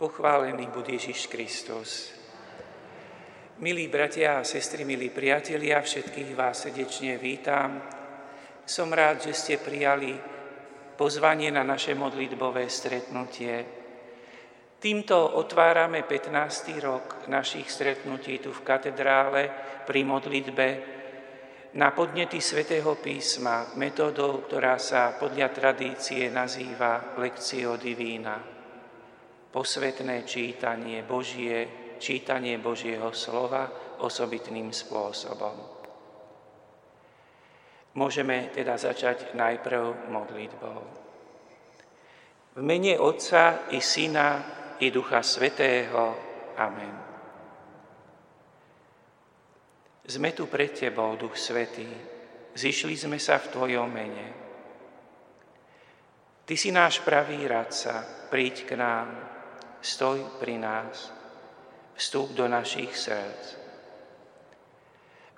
Pochválený bude Ježiš Kristus. Milí bratia a sestry, milí priatelia, všetkých vás srdečne vítam. Som rád, že ste prijali pozvanie na naše modlitbové stretnutie. Týmto otvárame 15. rok našich stretnutí tu v katedrále pri modlitbe na podnety svätého písma metódou, ktorá sa podľa tradície nazýva Lectio Divina. Posvetné čítanie Božie, čítanie Božieho slova osobitným spôsobom. Môžeme teda začať najprv modlitbou. V mene Otca i Syna i Ducha Svetého. Amen. Sme tu pred Tebou, Duch Svetý, zišli sme sa v Tvojom mene. Ty si náš pravý radca, príď k nám, stoj pri nás, vstup do našich srdc.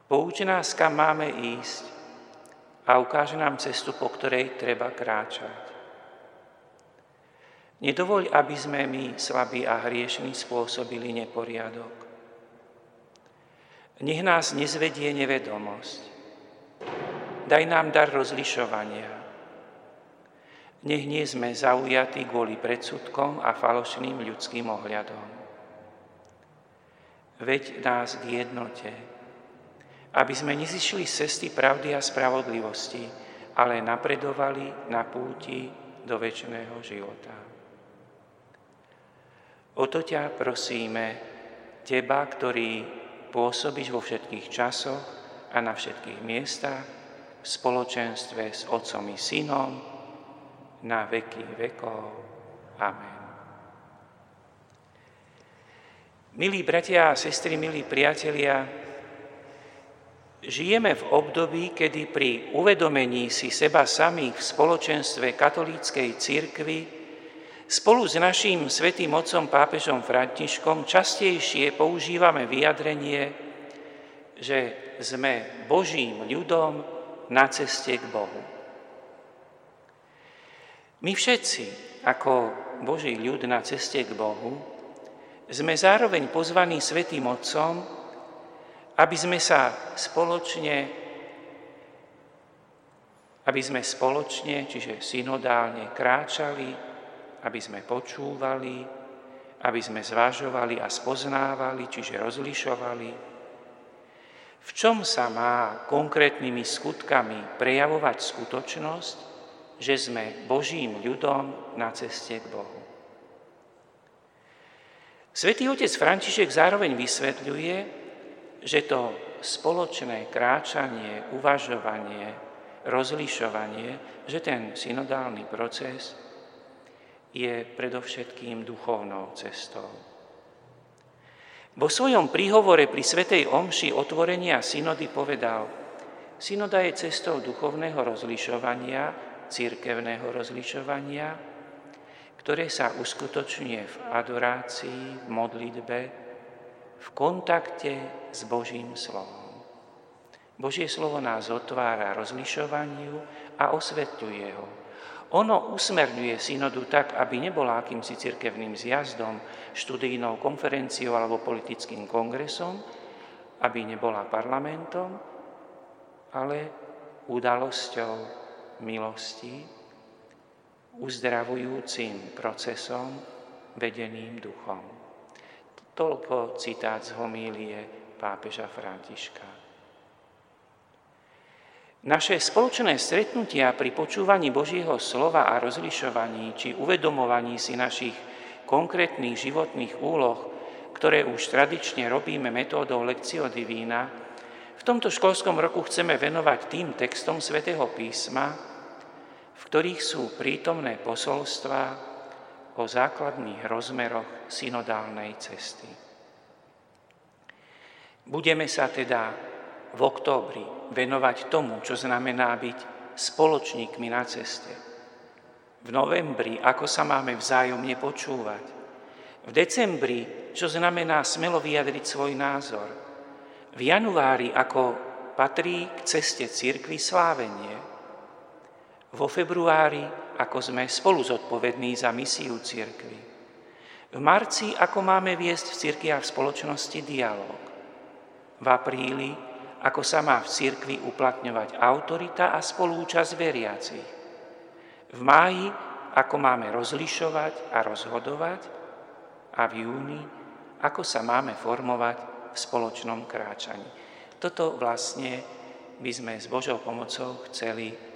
Pouč nás, kam máme ísť a ukáže nám cestu, po ktorej treba kráčať. Nedovoľ, aby sme my, slabí a hriešní, spôsobili neporiadok. Nech nás nezvedie nevedomosť. Daj nám dar rozlišovania. Nech nie sme zaujatí kvôli predsudkom a falošným ľudským ohľadom. Veď nás k jednote, aby sme nezišli z cesty pravdy a spravodlivosti, ale napredovali na púti do väčšného života. O to ťa prosíme, Teba, ktorý pôsobiť vo všetkých časoch a na všetkých miestach v spoločenstve s Otcom i Synom na veky vekov. Amen. Milí bratia a sestry, milí priatelia, žijeme v období, kedy pri uvedomení si seba samých v spoločenstve katolíckej církvy Spolu s naším svetým otcom pápežom Františkom častejšie používame vyjadrenie, že sme Božím ľudom na ceste k Bohu. My všetci, ako Boží ľud na ceste k Bohu, sme zároveň pozvaní Svetým Otcom, aby sme sa spoločne, aby sme spoločne, čiže synodálne kráčali aby sme počúvali, aby sme zvažovali a spoznávali, čiže rozlišovali, v čom sa má konkrétnymi skutkami prejavovať skutočnosť, že sme Božím ľudom na ceste k Bohu. Svetý otec František zároveň vysvetľuje, že to spoločné kráčanie, uvažovanie, rozlišovanie, že ten synodálny proces je predovšetkým duchovnou cestou. Vo svojom príhovore pri Svetej Omši otvorenia synody povedal, synoda je cestou duchovného rozlišovania, církevného rozlišovania, ktoré sa uskutočňuje v adorácii, v modlitbe, v kontakte s Božím slovom. Božie slovo nás otvára rozlišovaniu a osvetľuje ho ono usmerňuje synodu tak, aby nebola akýmsi cirkevným zjazdom, študijnou konferenciou alebo politickým kongresom, aby nebola parlamentom, ale udalosťou milosti, uzdravujúcim procesom, vedeným duchom. Toľko citát z homílie pápeža Františka. Naše spoločné stretnutia pri počúvaní Božieho slova a rozlišovaní či uvedomovaní si našich konkrétnych životných úloh, ktoré už tradične robíme metódou Lekcio Divína, v tomto školskom roku chceme venovať tým textom svätého písma, v ktorých sú prítomné posolstva o základných rozmeroch synodálnej cesty. Budeme sa teda v októbri venovať tomu, čo znamená byť spoločníkmi na ceste. V novembri, ako sa máme vzájomne počúvať. V decembri, čo znamená smelo vyjadriť svoj názor. V januári, ako patrí k ceste církvy slávenie. Vo februári, ako sme spolu zodpovední za misiu církvy. V marci, ako máme viesť v cirkvi a spoločnosti dialog. V apríli, ako sa má v cirkvi uplatňovať autorita a spolúčasť veriacich. V máji, ako máme rozlišovať a rozhodovať. A v júni, ako sa máme formovať v spoločnom kráčaní. Toto vlastne by sme s Božou pomocou chceli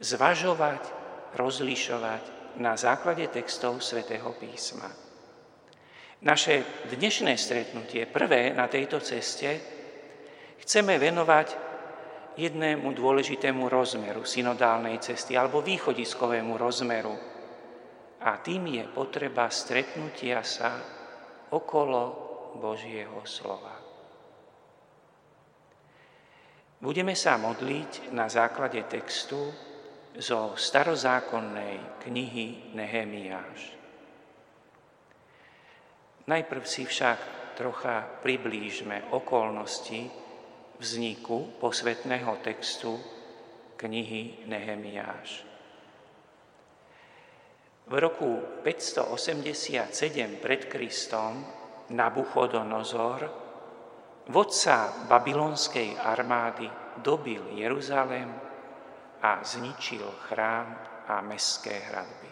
zvažovať, rozlišovať na základe textov svätého písma. Naše dnešné stretnutie, prvé na tejto ceste, chceme venovať jednému dôležitému rozmeru synodálnej cesty alebo východiskovému rozmeru. A tým je potreba stretnutia sa okolo Božieho slova. Budeme sa modliť na základe textu zo starozákonnej knihy Nehemiáš. Najprv si však trocha priblížme okolnosti vzniku posvetného textu knihy Nehemiáš. V roku 587 pred Kristom Nabuchodonozor, vodca babylonskej armády, dobil Jeruzalém a zničil chrám a mestské hradby.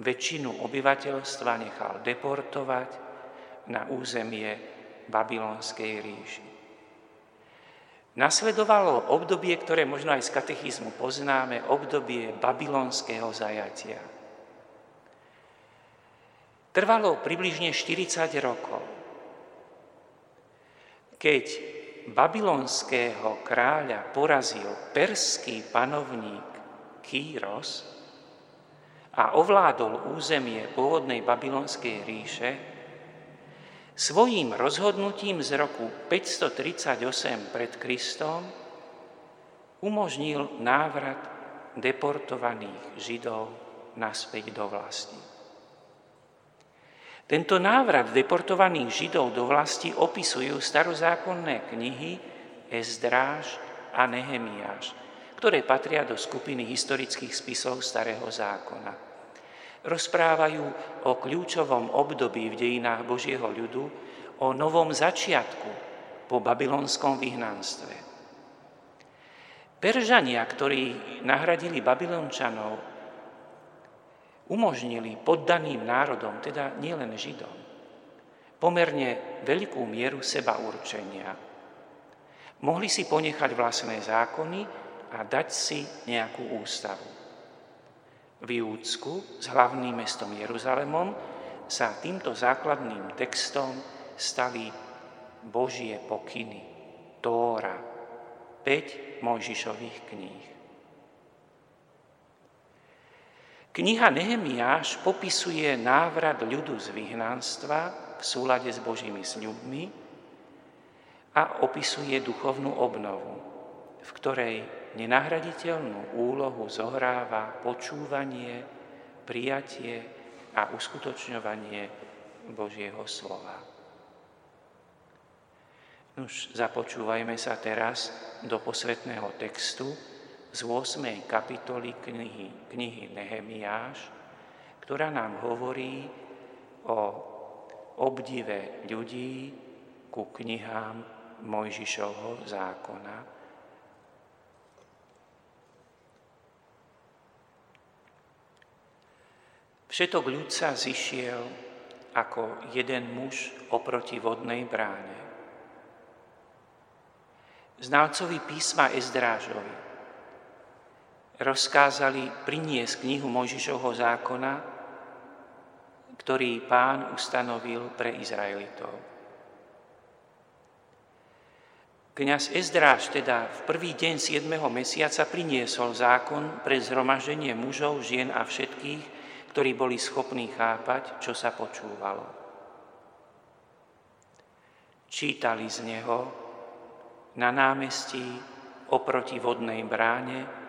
Väčšinu obyvateľstva nechal deportovať na územie babylonskej ríši. Nasledovalo obdobie, ktoré možno aj z katechizmu poznáme, obdobie babylonského zajatia. Trvalo približne 40 rokov. Keď babylonského kráľa porazil perský panovník Kýros a ovládol územie pôvodnej babylonskej ríše, svojím rozhodnutím z roku 538 pred Kristom umožnil návrat deportovaných Židov naspäť do vlasti. Tento návrat deportovaných Židov do vlasti opisujú starozákonné knihy Ezdráž a Nehemiáš, ktoré patria do skupiny historických spisov Starého zákona. Rozprávajú o kľúčovom období v dejinách Božieho ľudu, o novom začiatku po babylonskom vyhnanstve. Peržania, ktorí nahradili Babylončanov, umožnili poddaným národom, teda nielen Židom, pomerne veľkú mieru seba určenia. Mohli si ponechať vlastné zákony a dať si nejakú ústavu. V Júdsku s hlavným mestom Jeruzalemom sa týmto základným textom stali Božie pokyny, Tóra, 5 Mojžišových kníh. Kniha Nehemiáš popisuje návrat ľudu z vyhnanstva v súlade s Božími sľubmi a opisuje duchovnú obnovu, v ktorej nenahraditeľnú úlohu zohráva počúvanie, prijatie a uskutočňovanie Božieho slova. Už započúvajme sa teraz do posvetného textu, z 8. kapitoly knihy, knihy Nehemiáš, ktorá nám hovorí o obdive ľudí ku knihám Mojžišovho zákona. Všetok ľud sa zišiel ako jeden muž oproti vodnej bráne. Znalcovi písma Ezdrážovi rozkázali priniesť knihu Mojžišovho zákona, ktorý pán ustanovil pre Izraelitov. Kňaz Ezdráž teda v prvý deň 7. mesiaca priniesol zákon pre zhromaždenie mužov, žien a všetkých, ktorí boli schopní chápať, čo sa počúvalo. Čítali z neho na námestí oproti vodnej bráne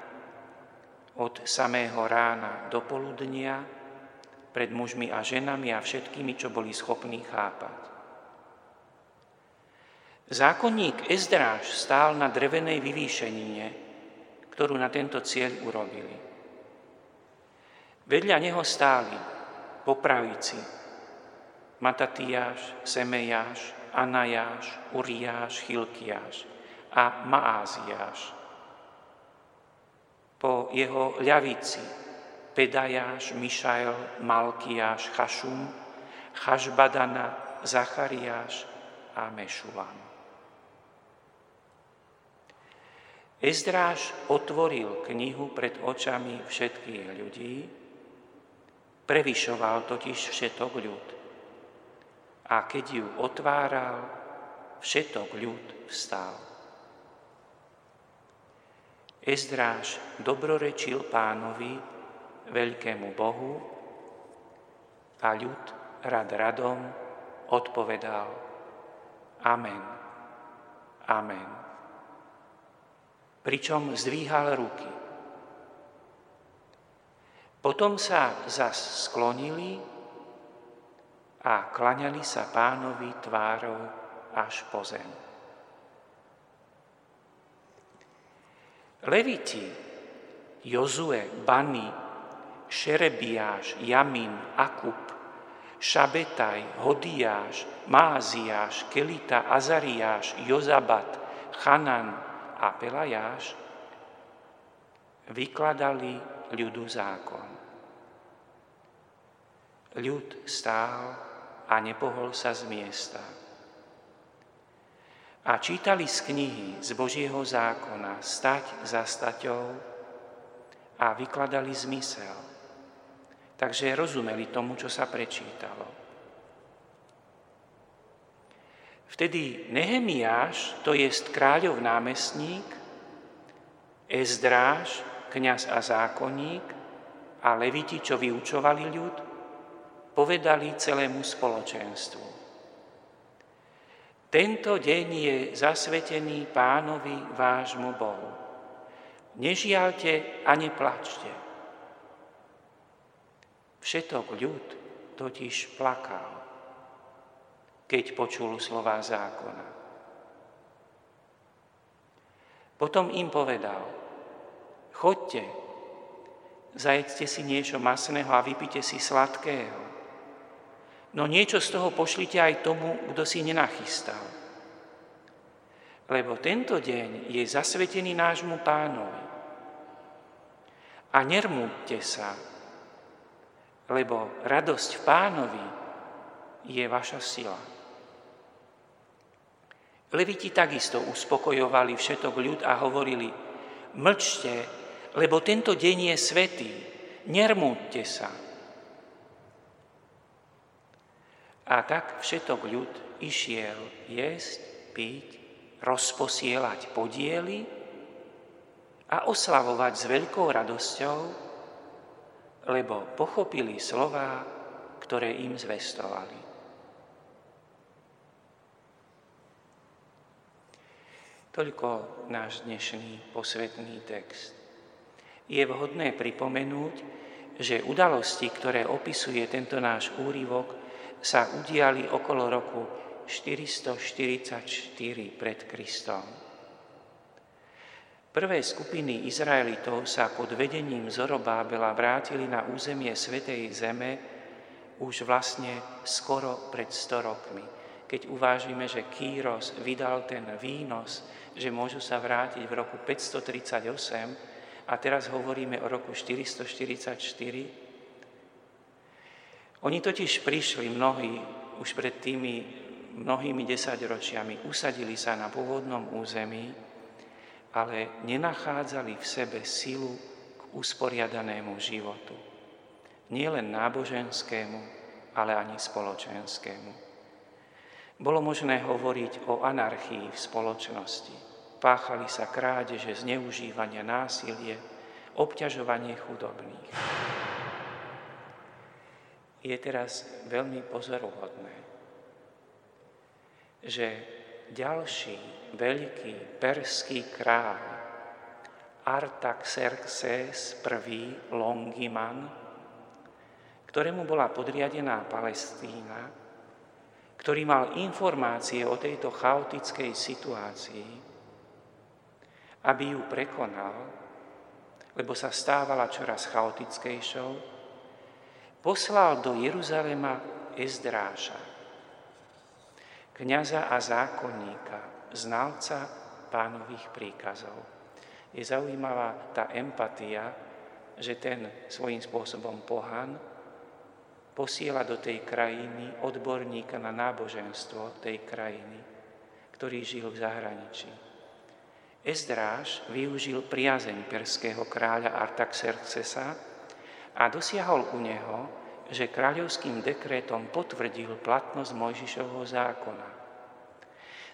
od samého rána do poludnia pred mužmi a ženami a všetkými, čo boli schopní chápať. Zákonník Ezdráž stál na drevenej vyvýšenine, ktorú na tento cieľ urobili. Vedľa neho stáli po pravici Matatiáš, Semejáš, Anajáš, Uriáš, Chilkiáš a Maaziáš. Po jeho ľavici Pedajáš, Mišael, Malkiáš, Chašum, Chašbadana, Zachariáš a Mešulam. Ezdráž otvoril knihu pred očami všetkých ľudí, prevyšoval totiž všetok ľud. A keď ju otváral, všetok ľud vstal. Ezdráž dobrorečil pánovi, veľkému Bohu a ľud rad radom odpovedal Amen, Amen. Pričom zdvíhal ruky. Potom sa zas sklonili a klaňali sa pánovi tvárou až po zem. Leviti, Jozue, Bany, Šerebiáš, Jamin, Akub, Šabetaj, Hodiáš, Máziáš, Kelita, Azariáš, Jozabat, Chanan a Pelajáš vykladali ľudu zákon. Ľud stál a nepohol sa z miesta. A čítali z knihy z Božieho zákona stať za staťou a vykladali zmysel takže rozumeli tomu, čo sa prečítalo. Vtedy Nehemiáš, to jest kráľov námestník, Ezdráž, kňaz a zákonník a leviti, čo vyučovali ľud, povedali celému spoločenstvu. Tento deň je zasvetený pánovi vášmu Bohu. Nežialte a neplačte. Všetok ľud totiž plakal, keď počul slová zákona. Potom im povedal, chodte, zajedzte si niečo masného a vypite si sladkého. No niečo z toho pošlite aj tomu, kto si nenachystal. Lebo tento deň je zasvetený nášmu pánovi. A nermúďte sa, lebo radosť v pánovi je vaša sila. Leviti takisto uspokojovali všetok ľud a hovorili, mlčte, lebo tento deň je svetý, nermúďte sa. A tak všetok ľud išiel jesť, piť, rozposielať podiely a oslavovať s veľkou radosťou lebo pochopili slova, ktoré im zvestovali. Toľko náš dnešný posvetný text. Je vhodné pripomenúť, že udalosti, ktoré opisuje tento náš úrivok, sa udiali okolo roku 444 pred Kristom. Prvé skupiny Izraelitov sa pod vedením Zorobábela vrátili na územie Svetej Zeme už vlastne skoro pred 100 rokmi. Keď uvážime, že Kýros vydal ten výnos, že môžu sa vrátiť v roku 538 a teraz hovoríme o roku 444, oni totiž prišli mnohí už pred tými mnohými desaťročiami, usadili sa na pôvodnom území, ale nenachádzali v sebe silu k usporiadanému životu. Nie len náboženskému, ale ani spoločenskému. Bolo možné hovoriť o anarchii v spoločnosti. Páchali sa krádeže, zneužívanie, násilie, obťažovanie chudobných. Je teraz veľmi pozoruhodné, že ďalší veľký perský kráľ Artaxerxes I. Longiman, ktorému bola podriadená Palestína, ktorý mal informácie o tejto chaotickej situácii, aby ju prekonal, lebo sa stávala čoraz chaotickejšou, poslal do Jeruzalema Ezdráša, kniaza a zákonníka, znalca pánových príkazov. Je zaujímavá tá empatia, že ten svojím spôsobom pohan posiela do tej krajiny odborníka na náboženstvo tej krajiny, ktorý žil v zahraničí. Ezdráž využil priazeň perského kráľa Artaxerxesa a dosiahol u neho, že kráľovským dekrétom potvrdil platnosť Mojžišovho zákona.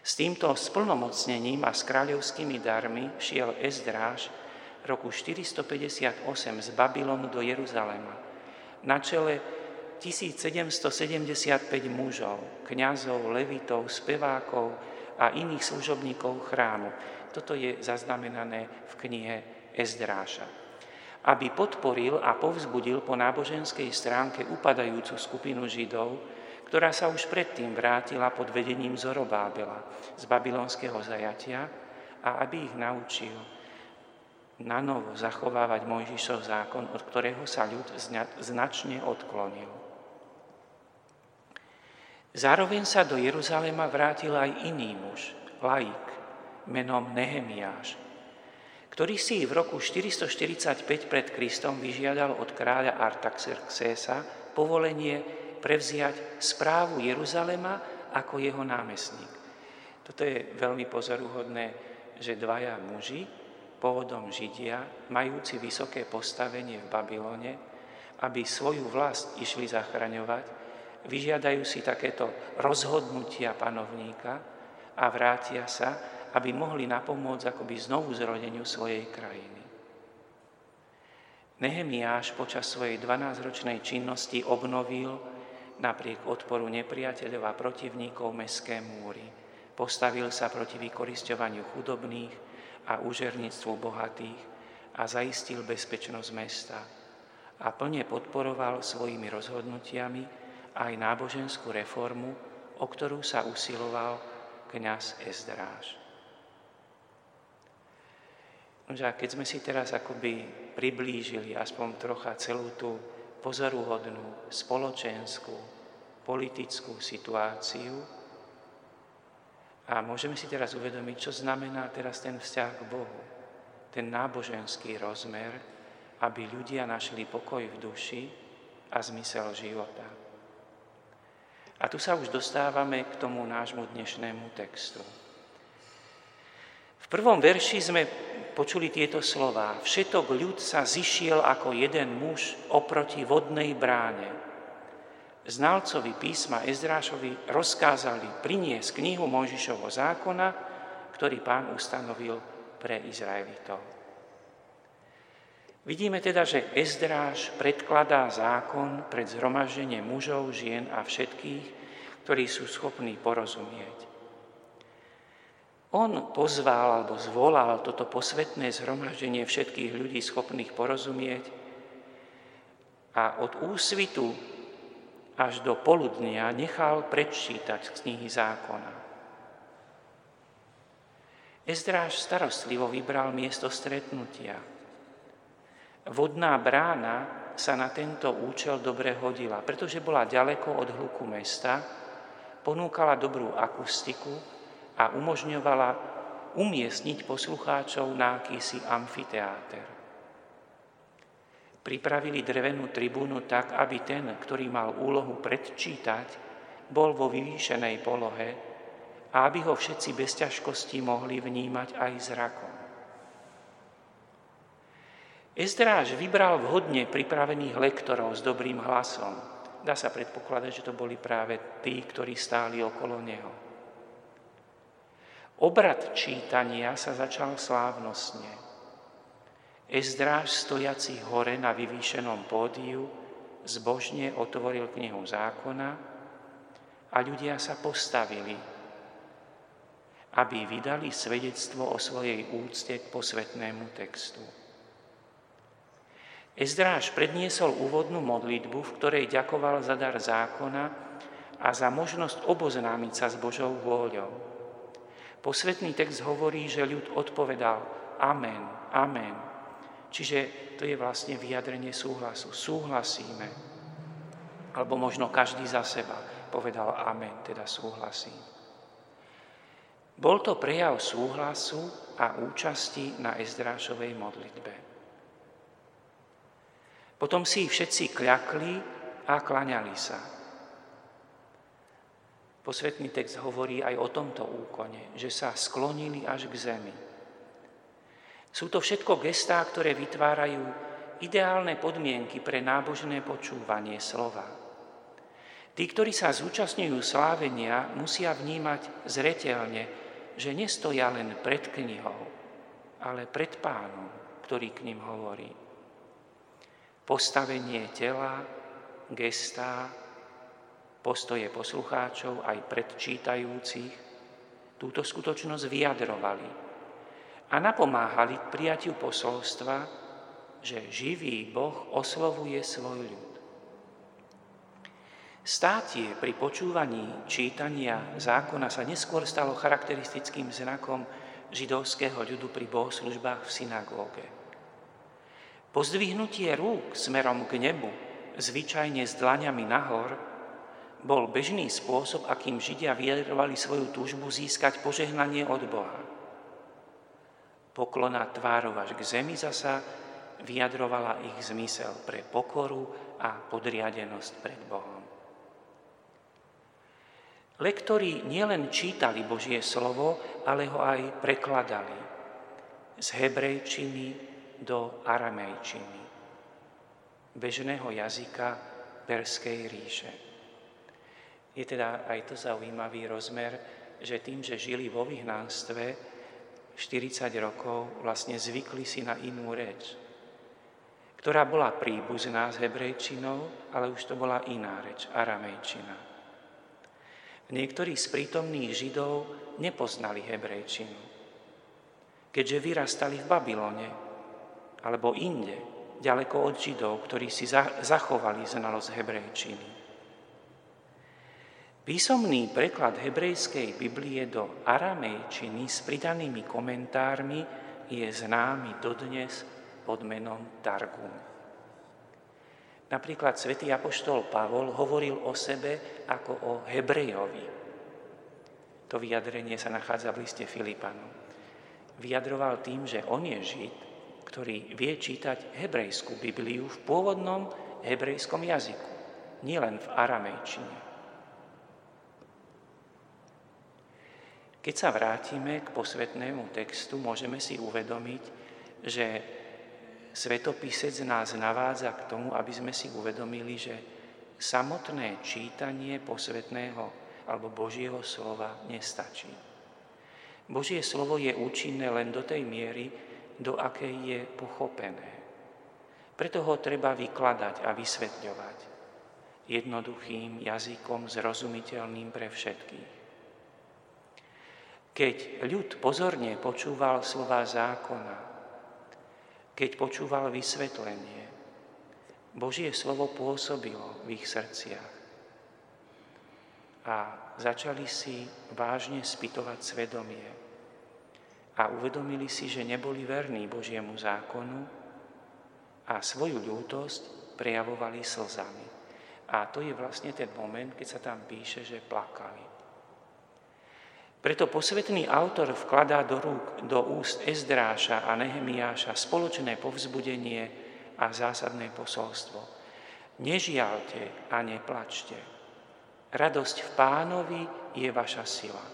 S týmto splnomocnením a s kráľovskými darmi šiel Ezdráž roku 458 z Babylonu do Jeruzalema. Na čele 1775 mužov, kňazov, levitov, spevákov a iných služobníkov chrámu. Toto je zaznamenané v knihe Ezdráša. Aby podporil a povzbudil po náboženskej stránke upadajúcu skupinu Židov, ktorá sa už predtým vrátila pod vedením Zorobábela z babylonského zajatia a aby ich naučil na novo zachovávať Mojžišov zákon, od ktorého sa ľud značne odklonil. Zároveň sa do Jeruzalema vrátil aj iný muž, laik, menom Nehemiáš, ktorý si v roku 445 pred Kristom vyžiadal od kráľa Artaxerxesa povolenie prevziať správu Jeruzalema ako jeho námestník. Toto je veľmi pozoruhodné, že dvaja muži, pôvodom Židia, majúci vysoké postavenie v Babylone, aby svoju vlast išli zachraňovať, vyžiadajú si takéto rozhodnutia panovníka a vrátia sa, aby mohli napomôcť akoby znovu zrodeniu svojej krajiny. Nehemiáš počas svojej 12-ročnej činnosti obnovil napriek odporu nepriateľov a protivníkov mestské múry. Postavil sa proti vykoristovaniu chudobných a úžerníctvu bohatých a zaistil bezpečnosť mesta. A plne podporoval svojimi rozhodnutiami aj náboženskú reformu, o ktorú sa usiloval kňaz Ezdráž. Keď sme si teraz akoby priblížili aspoň trocha celú tú pozoruhodnú spoločenskú, politickú situáciu. A môžeme si teraz uvedomiť, čo znamená teraz ten vzťah k Bohu, ten náboženský rozmer, aby ľudia našli pokoj v duši a zmysel života. A tu sa už dostávame k tomu nášmu dnešnému textu. V prvom verši sme počuli tieto slova. Všetok ľud sa zišiel ako jeden muž oproti vodnej bráne. Znalcovi písma Ezdrášovi rozkázali priniesť knihu Mojžišovho zákona, ktorý pán ustanovil pre Izraelitov. Vidíme teda, že Ezdráš predkladá zákon pred zhromaždenie mužov, žien a všetkých, ktorí sú schopní porozumieť. On pozval alebo zvolal toto posvetné zhromaždenie všetkých ľudí schopných porozumieť a od úsvitu až do poludnia nechal prečítať knihy zákona. Ezdráž starostlivo vybral miesto stretnutia. Vodná brána sa na tento účel dobre hodila, pretože bola ďaleko od hluku mesta, ponúkala dobrú akustiku a umožňovala umiestniť poslucháčov na akýsi amfiteáter. Pripravili drevenú tribúnu tak, aby ten, ktorý mal úlohu predčítať, bol vo vyvýšenej polohe a aby ho všetci bez ťažkosti mohli vnímať aj zrakom. Ezdráž vybral vhodne pripravených lektorov s dobrým hlasom. Dá sa predpokladať, že to boli práve tí, ktorí stáli okolo neho. Obrad čítania sa začal slávnostne. Ezdráž stojaci hore na vyvýšenom pódiu zbožne otvoril knihu zákona a ľudia sa postavili, aby vydali svedectvo o svojej úcte k posvetnému textu. Ezdráž predniesol úvodnú modlitbu, v ktorej ďakoval za dar zákona a za možnosť oboznámiť sa s Božou vôľou. Posvetný text hovorí, že ľud odpovedal Amen, Amen. Čiže to je vlastne vyjadrenie súhlasu. Súhlasíme. Alebo možno každý za seba povedal amen, teda súhlasí. Bol to prejav súhlasu a účasti na Ezdrášovej modlitbe. Potom si všetci kľakli a klaňali sa. Posvetný text hovorí aj o tomto úkone, že sa sklonili až k zemi. Sú to všetko gestá, ktoré vytvárajú ideálne podmienky pre nábožné počúvanie slova. Tí, ktorí sa zúčastňujú slávenia, musia vnímať zretelne, že nestoja len pred knihou, ale pred pánom, ktorý k ním hovorí. Postavenie tela, gestá, postoje poslucháčov aj predčítajúcich túto skutočnosť vyjadrovali a napomáhali k prijatiu posolstva, že živý Boh oslovuje svoj ľud. Státie pri počúvaní čítania zákona sa neskôr stalo charakteristickým znakom židovského ľudu pri bohoslužbách v synagóge. Pozdvihnutie rúk smerom k nebu, zvyčajne s dlaňami nahor, bol bežný spôsob, akým Židia vyjadrovali svoju túžbu získať požehnanie od Boha. Poklona tvárov až k zemi zasa vyjadrovala ich zmysel pre pokoru a podriadenosť pred Bohom. Lektori nielen čítali Božie slovo, ale ho aj prekladali z hebrejčiny do aramejčiny, bežného jazyka Perskej ríše. Je teda aj to zaujímavý rozmer, že tým, že žili vo vyhnanstve 40 rokov, vlastne zvykli si na inú reč, ktorá bola príbuzná s hebrejčinou, ale už to bola iná reč, aramejčina. Niektorí z prítomných Židov nepoznali hebrejčinu, keďže vyrastali v Babylone alebo inde, ďaleko od Židov, ktorí si zachovali znalosť hebrejčiny. Písomný preklad hebrejskej Biblie do aramejčiny s pridanými komentármi je známy dodnes pod menom Targum. Napríklad svätý Apoštol Pavol hovoril o sebe ako o Hebrejovi. To vyjadrenie sa nachádza v liste Filipanom. Vyjadroval tým, že on je Žid, ktorý vie čítať hebrejskú Bibliu v pôvodnom hebrejskom jazyku, nielen v aramejčine. Keď sa vrátime k posvetnému textu, môžeme si uvedomiť, že svetopisec nás navádza k tomu, aby sme si uvedomili, že samotné čítanie posvetného alebo Božieho slova nestačí. Božie slovo je účinné len do tej miery, do akej je pochopené. Preto ho treba vykladať a vysvetľovať jednoduchým jazykom, zrozumiteľným pre všetkých. Keď ľud pozorne počúval slova zákona, keď počúval vysvetlenie, Božie slovo pôsobilo v ich srdciach. A začali si vážne spytovať svedomie. A uvedomili si, že neboli verní Božiemu zákonu a svoju ľútosť prejavovali slzami. A to je vlastne ten moment, keď sa tam píše, že plakali. Preto posvetný autor vkladá do rúk, do úst Ezdráša a Nehemiáša spoločné povzbudenie a zásadné posolstvo. Nežialte a neplačte. Radosť v pánovi je vaša sila.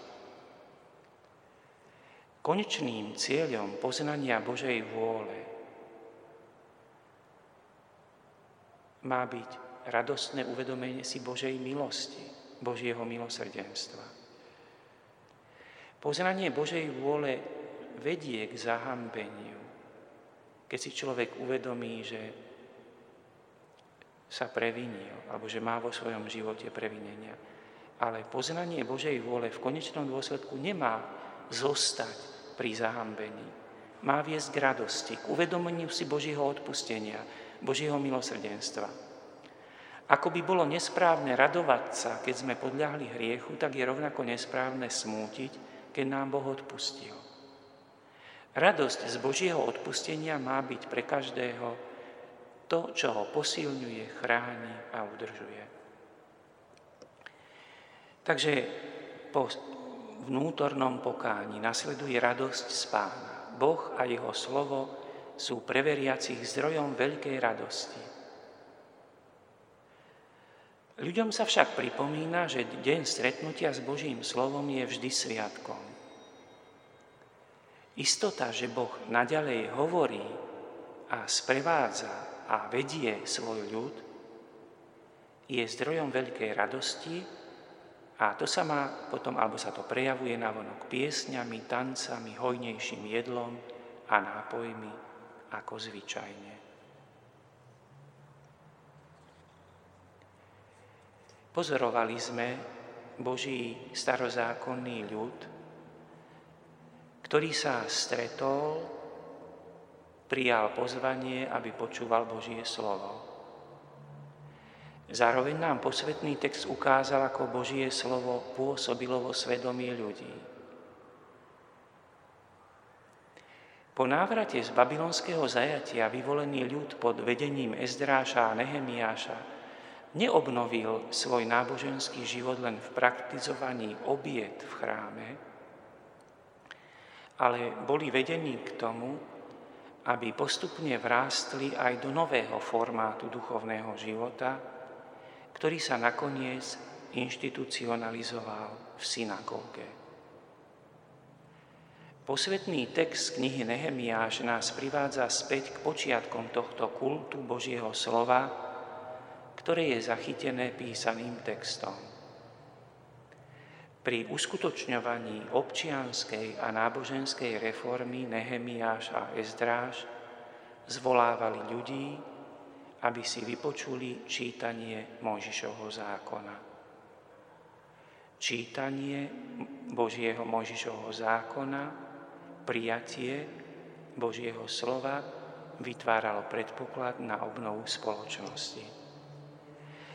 Konečným cieľom poznania Božej vôle má byť radostné uvedomenie si Božej milosti, Božieho milosrdenstva. Poznanie Božej vôle vedie k zahambeniu. Keď si človek uvedomí, že sa previnil, alebo že má vo svojom živote previnenia. Ale poznanie Božej vôle v konečnom dôsledku nemá zostať pri zahambení. Má viesť k radosti, k uvedomeniu si Božieho odpustenia, Božieho milosrdenstva. Ako by bolo nesprávne radovať sa, keď sme podľahli hriechu, tak je rovnako nesprávne smútiť, keď nám Boh odpustil. Radosť z Božieho odpustenia má byť pre každého to, čo ho posilňuje, chráni a udržuje. Takže po vnútornom pokáni nasleduje radosť z pána. Boh a jeho slovo sú pre veriacich zdrojom veľkej radosti. Ľuďom sa však pripomína, že deň stretnutia s Božím slovom je vždy sviatkom. Istota, že Boh naďalej hovorí a sprevádza a vedie svoj ľud, je zdrojom veľkej radosti a to sa má potom, alebo sa to prejavuje vonok piesňami, tancami, hojnejším jedlom a nápojmi ako zvyčajne. Pozorovali sme Boží starozákonný ľud, ktorý sa stretol, prijal pozvanie, aby počúval Božie slovo. Zároveň nám posvetný text ukázal, ako Božie slovo pôsobilo vo svedomí ľudí. Po návrate z babylonského zajatia vyvolený ľud pod vedením Ezdráša a Nehemiáša neobnovil svoj náboženský život len v praktizovaní obiet v chráme, ale boli vedení k tomu, aby postupne vrástli aj do nového formátu duchovného života, ktorý sa nakoniec inštitucionalizoval v synagóge. Posvetný text knihy Nehemiáš nás privádza späť k počiatkom tohto kultu Božieho slova, ktoré je zachytené písaným textom. Pri uskutočňovaní občianskej a náboženskej reformy Nehemiáš a Ezdráž zvolávali ľudí, aby si vypočuli čítanie Mojžišovho zákona. Čítanie Božieho Mojžišovho zákona, prijatie Božieho slova vytváralo predpoklad na obnovu spoločnosti.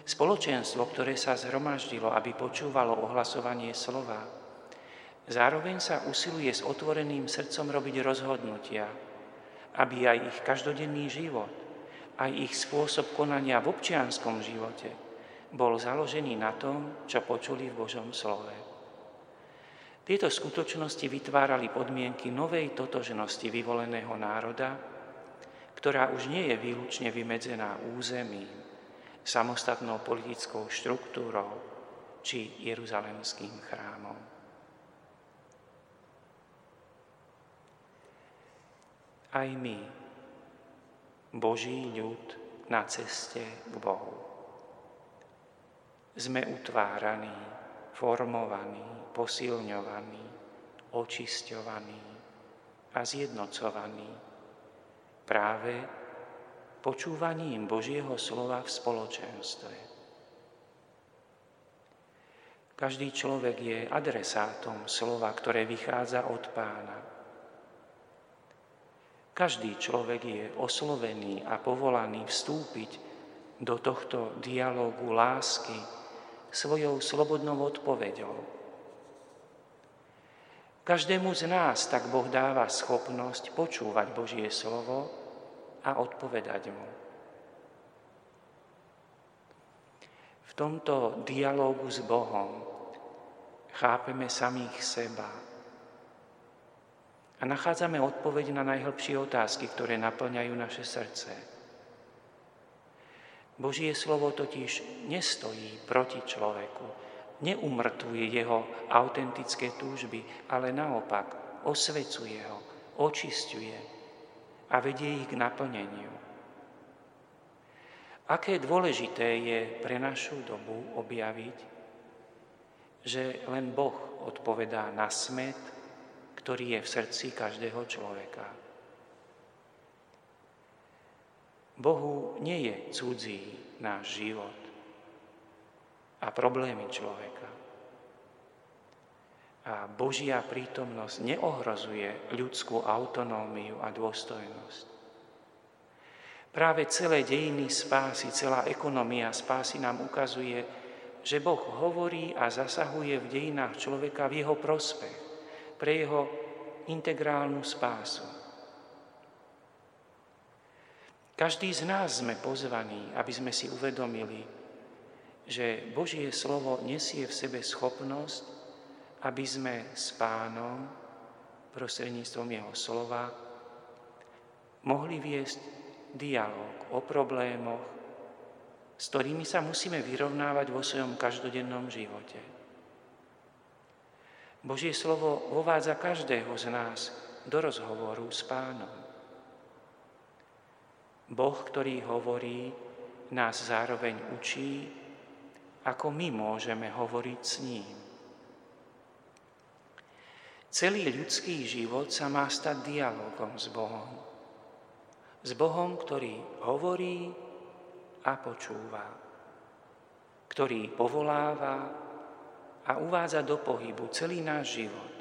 Spoločenstvo, ktoré sa zhromaždilo, aby počúvalo ohlasovanie slova, zároveň sa usiluje s otvoreným srdcom robiť rozhodnutia, aby aj ich každodenný život aj ich spôsob konania v občianskom živote bol založený na tom, čo počuli v Božom slove. Tieto skutočnosti vytvárali podmienky novej totožnosti vyvoleného národa, ktorá už nie je výlučne vymedzená územím, samostatnou politickou štruktúrou či jeruzalemským chrámom. Aj my Boží ľud na ceste k Bohu. Sme utváraní, formovaní, posilňovaní, očisťovaní a zjednocovaní práve počúvaním Božieho slova v spoločenstve. Každý človek je adresátom slova, ktoré vychádza od pána. Každý človek je oslovený a povolaný vstúpiť do tohto dialógu lásky svojou slobodnou odpoveďou. Každému z nás tak Boh dáva schopnosť počúvať Božie slovo a odpovedať mu. V tomto dialógu s Bohom chápeme samých seba, a nachádzame odpoveď na najhlbšie otázky, ktoré naplňajú naše srdce. Božie slovo totiž nestojí proti človeku, neumrtvuje jeho autentické túžby, ale naopak osvecuje ho, očistuje a vedie ich k naplneniu. Aké dôležité je pre našu dobu objaviť, že len Boh odpovedá na smet, ktorý je v srdci každého človeka. Bohu nie je cudzí náš život a problémy človeka. A Božia prítomnosť neohrozuje ľudskú autonómiu a dôstojnosť. Práve celé dejiny spásy, celá ekonomia spásy nám ukazuje, že Boh hovorí a zasahuje v dejinách človeka v jeho prospech pre jeho integrálnu spásu. Každý z nás sme pozvaní, aby sme si uvedomili, že Božie slovo nesie v sebe schopnosť, aby sme s pánom prostredníctvom jeho slova mohli viesť dialog o problémoch, s ktorými sa musíme vyrovnávať vo svojom každodennom živote. Božie slovo vovádza každého z nás do rozhovoru s pánom. Boh, ktorý hovorí, nás zároveň učí, ako my môžeme hovoriť s ním. Celý ľudský život sa má stať dialogom s Bohom. S Bohom, ktorý hovorí a počúva, ktorý povoláva a uvádza do pohybu celý náš život.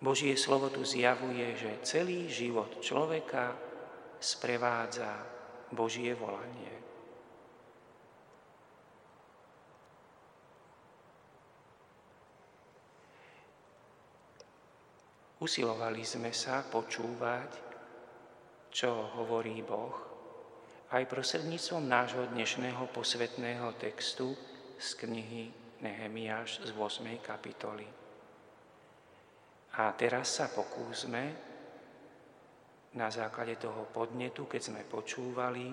Božie slovo tu zjavuje, že celý život človeka sprevádza Božie volanie. Usilovali sme sa počúvať, čo hovorí Boh, aj prostredníctvom nášho dnešného posvetného textu z knihy Nehemiáš z 8. kapitoly. A teraz sa pokúsme na základe toho podnetu, keď sme počúvali,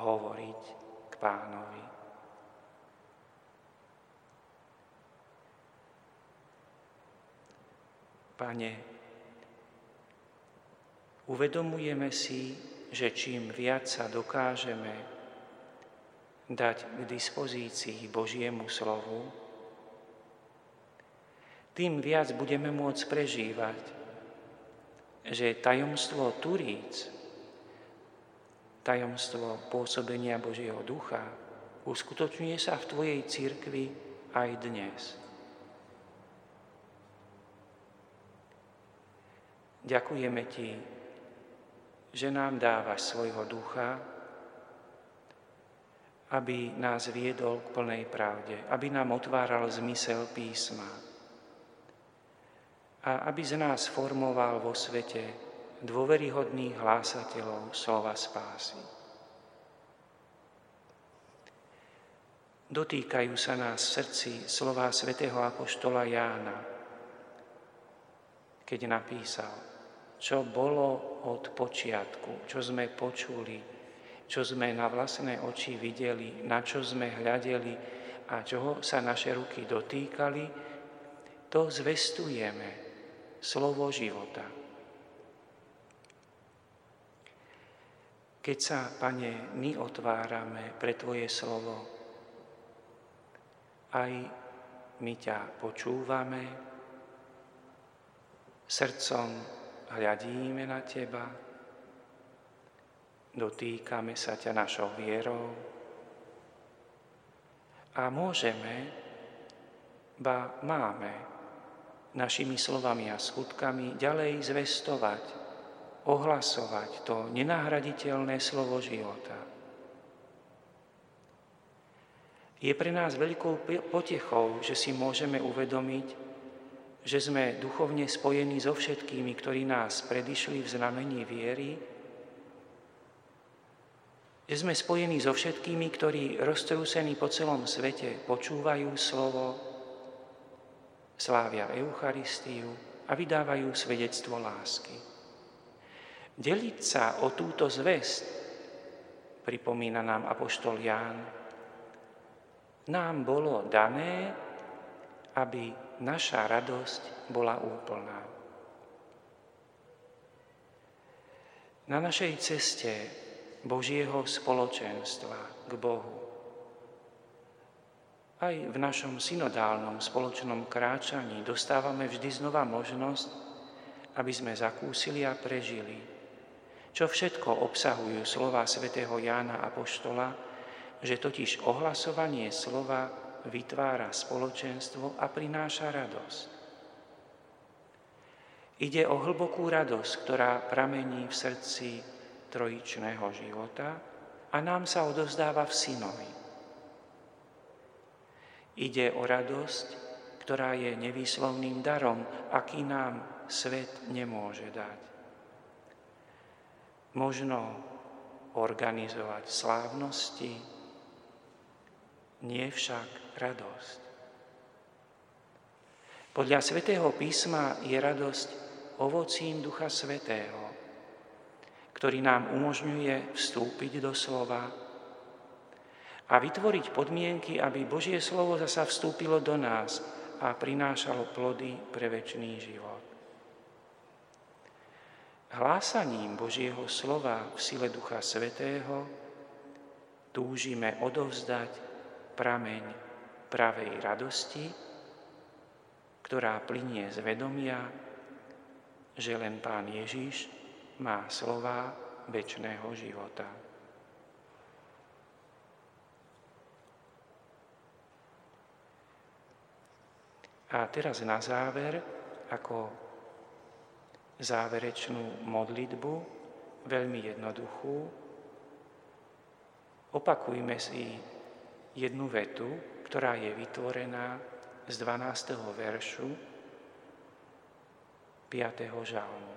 hovoriť k pánovi. Pane, uvedomujeme si, že čím viac sa dokážeme dať k dispozícii Božiemu slovu, tým viac budeme môcť prežívať, že tajomstvo Turíc, tajomstvo pôsobenia Božieho ducha, uskutočňuje sa v Tvojej církvi aj dnes. Ďakujeme Ti, že nám dávaš svojho ducha, aby nás viedol k plnej pravde, aby nám otváral zmysel písma a aby z nás formoval vo svete dôveryhodných hlásateľov slova spásy. Dotýkajú sa nás v srdci slova svätého Apoštola Jána, keď napísal čo bolo od počiatku, čo sme počuli, čo sme na vlastné oči videli, na čo sme hľadeli a čoho sa naše ruky dotýkali, to zvestujeme, slovo života. Keď sa, Pane, my otvárame pre Tvoje slovo, aj my ťa počúvame, srdcom hľadíme na Teba, dotýkame sa ťa našou vierou a môžeme, ba máme našimi slovami a skutkami ďalej zvestovať, ohlasovať to nenahraditeľné slovo života. Je pre nás veľkou potechou, že si môžeme uvedomiť, že sme duchovne spojení so všetkými, ktorí nás predišli v znamení viery, že sme spojení so všetkými, ktorí roztrúsení po celom svete počúvajú slovo, slávia Eucharistiu a vydávajú svedectvo lásky. Deliť sa o túto zväzť, pripomína nám Apoštol Ján, nám bolo dané, aby naša radosť bola úplná. Na našej ceste Božieho spoločenstva k Bohu, aj v našom synodálnom spoločnom kráčaní dostávame vždy znova možnosť, aby sme zakúsili a prežili, čo všetko obsahujú slova svätého Jána Apoštola, že totiž ohlasovanie slova vytvára spoločenstvo a prináša radosť. Ide o hlbokú radosť, ktorá pramení v srdci trojičného života a nám sa odovzdáva v synovi. Ide o radosť, ktorá je nevýslovným darom, aký nám svet nemôže dať. Možno organizovať slávnosti, nie však radosť. Podľa svätého písma je radosť ovocím Ducha Svetého, ktorý nám umožňuje vstúpiť do slova a vytvoriť podmienky, aby Božie slovo zasa vstúpilo do nás a prinášalo plody pre väčší život. Hlásaním Božieho slova v sile Ducha Svetého túžime odovzdať prameň pravej radosti, ktorá plinie z vedomia, že len Pán Ježiš má slova väčšného života. A teraz na záver, ako záverečnú modlitbu, veľmi jednoduchú, opakujme si jednu vetu, ktorá je vytvorená z 12. veršu 5. žalmu.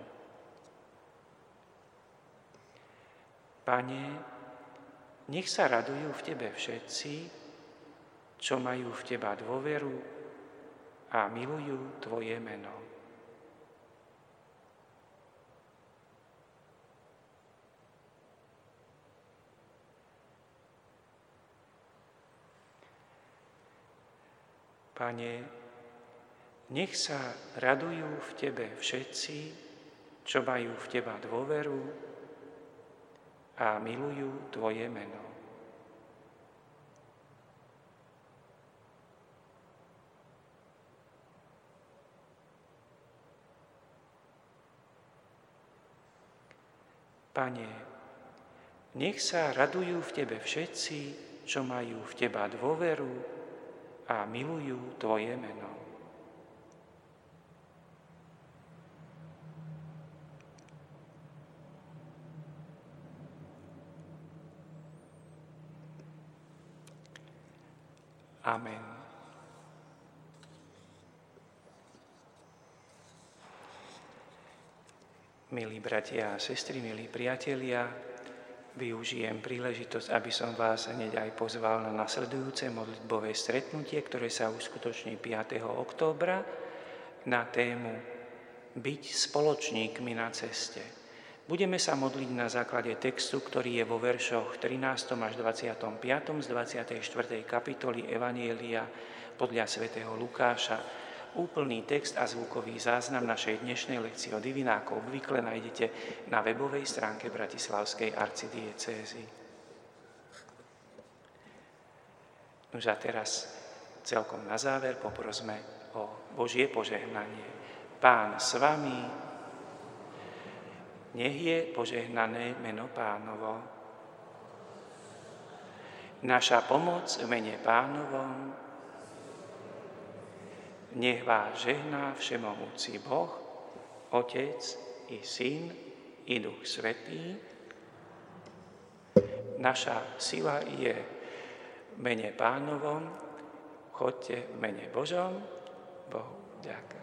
Pane, nech sa radujú v Tebe všetci, čo majú v Teba dôveru a milujú Tvoje meno. Pane, nech sa radujú v Tebe všetci, čo majú v Teba dôveru a milujú Tvoje meno. Pane, nech sa radujú v Tebe všetci, čo majú v Teba dôveru a milujú Tvoje meno. Amen. Milí bratia a sestry, milí priatelia, využijem príležitosť, aby som vás hneď aj pozval na nasledujúce modlitbové stretnutie, ktoré sa uskutoční 5. októbra na tému Byť spoločníkmi na ceste. Budeme sa modliť na základe textu, ktorý je vo veršoch 13. až 25. z 24. kapitoly Evanielia podľa svätého Lukáša Úplný text a zvukový záznam našej dnešnej lekcie o divina ako obvykle nájdete na webovej stránke Bratislavskej arcidiecézy. Nož a teraz celkom na záver poprosme o Božie požehnanie. Pán s vami, nech je požehnané meno pánovo. Naša pomoc v mene pánovom nech vás žehná všemohúci Boh, Otec i Syn i Duch Svetý. Naša sila je mene pánovom, chodte mene Božom, Bohu ďakujem.